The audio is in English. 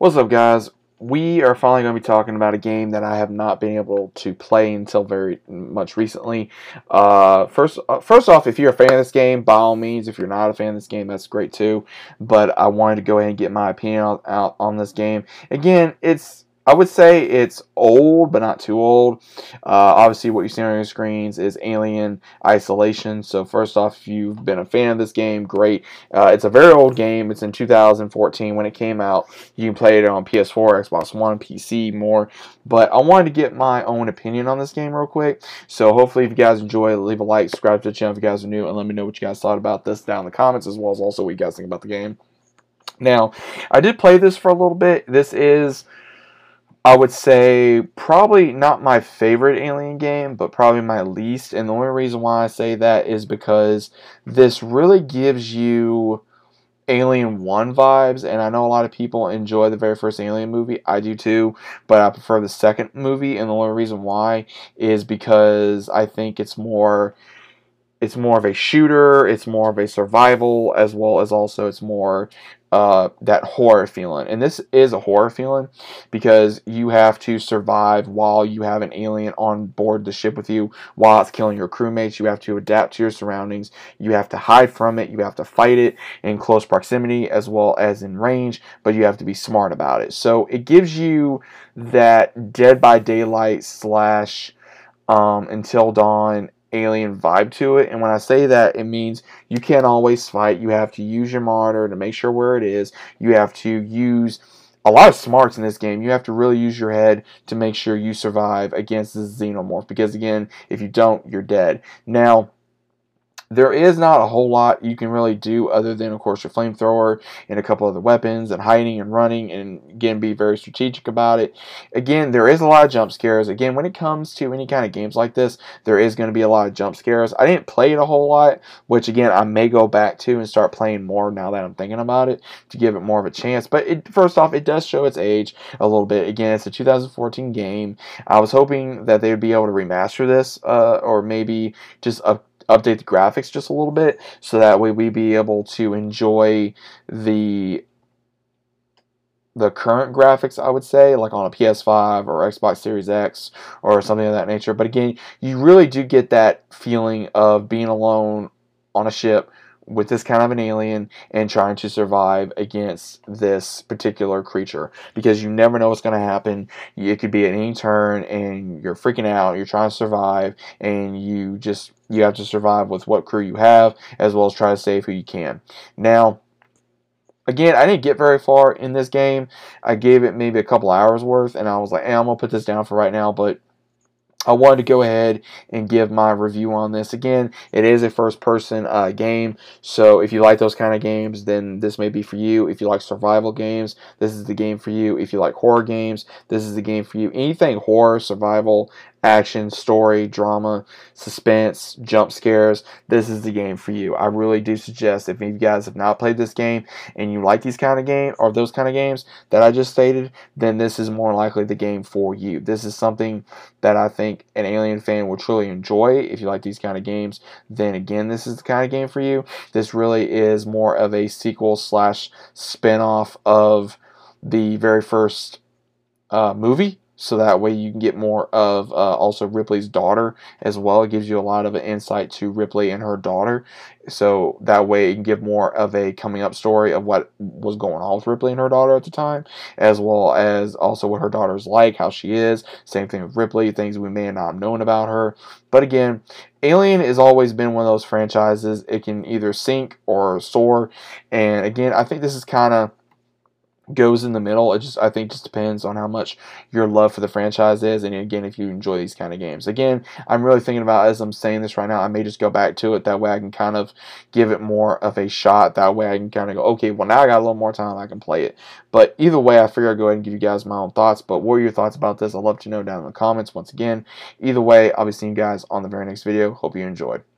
What's up, guys? We are finally going to be talking about a game that I have not been able to play until very much recently. Uh, first, uh, first off, if you're a fan of this game, by all means. If you're not a fan of this game, that's great too. But I wanted to go ahead and get my opinion out, out on this game. Again, it's I would say it's old, but not too old. Uh, obviously, what you see on your screens is Alien Isolation. So, first off, if you've been a fan of this game, great. Uh, it's a very old game. It's in 2014 when it came out. You can play it on PS4, Xbox One, PC, more. But I wanted to get my own opinion on this game real quick. So, hopefully, if you guys enjoy, leave a like, subscribe to the channel if you guys are new, and let me know what you guys thought about this down in the comments, as well as also what you guys think about the game. Now, I did play this for a little bit. This is I would say probably not my favorite Alien game, but probably my least. And the only reason why I say that is because this really gives you Alien 1 vibes. And I know a lot of people enjoy the very first Alien movie. I do too. But I prefer the second movie. And the only reason why is because I think it's more it's more of a shooter, it's more of a survival, as well as also it's more uh, that horror feeling. And this is a horror feeling because you have to survive while you have an alien on board the ship with you while it's killing your crewmates. You have to adapt to your surroundings. You have to hide from it. You have to fight it in close proximity as well as in range, but you have to be smart about it. So it gives you that Dead by Daylight slash um, Until Dawn alien vibe to it. And when I say that, it means you can't always fight. You have to use your monitor to make sure where it is. You have to use a lot of smarts in this game. You have to really use your head to make sure you survive against this xenomorph. Because again, if you don't, you're dead. Now, there is not a whole lot you can really do other than, of course, your flamethrower and a couple other weapons and hiding and running and, again, be very strategic about it. Again, there is a lot of jump scares. Again, when it comes to any kind of games like this, there is going to be a lot of jump scares. I didn't play it a whole lot, which, again, I may go back to and start playing more now that I'm thinking about it to give it more of a chance. But it, first off, it does show its age a little bit. Again, it's a 2014 game. I was hoping that they would be able to remaster this uh, or maybe just a update the graphics just a little bit so that way we be able to enjoy the the current graphics, I would say, like on a PS5 or Xbox Series X or something of that nature. But again, you really do get that feeling of being alone on a ship with this kind of an alien and trying to survive against this particular creature because you never know what's going to happen. It could be at any turn and you're freaking out, you're trying to survive, and you just you have to survive with what crew you have as well as try to save who you can. Now, again, I didn't get very far in this game. I gave it maybe a couple hours worth, and I was like, hey, I'm going to put this down for right now, but I wanted to go ahead and give my review on this. Again, it is a first person uh, game, so if you like those kind of games, then this may be for you. If you like survival games, this is the game for you. If you like horror games, this is the game for you. Anything horror, survival, action, story, drama, suspense, jump scares, this is the game for you. I really do suggest if you guys have not played this game and you like these kind of games or those kind of games that I just stated, then this is more likely the game for you. This is something that I think an Alien fan will truly enjoy. If you like these kind of games, then again, this is the kind of game for you. This really is more of a sequel slash spin-off of the very first uh, movie so that way you can get more of uh, also Ripley's daughter as well. It gives you a lot of insight to Ripley and her daughter, so that way you can give more of a coming up story of what was going on with Ripley and her daughter at the time, as well as also what her daughter's like, how she is. Same thing with Ripley, things we may not have known about her. But again, Alien has always been one of those franchises. It can either sink or soar, and again, I think this is kind of goes in the middle. It just I think just depends on how much your love for the franchise is, and again, if you enjoy these kind of games. Again, I'm really thinking about as I'm saying this right now. I may just go back to it. That way, I can kind of give it more of a shot. That way, I can kind of go, okay, well now I got a little more time. I can play it. But either way, I figure I'd go ahead and give you guys my own thoughts. But what are your thoughts about this? I'd love to know down in the comments. Once again, either way, I'll be seeing you guys on the very next video. Hope you enjoyed.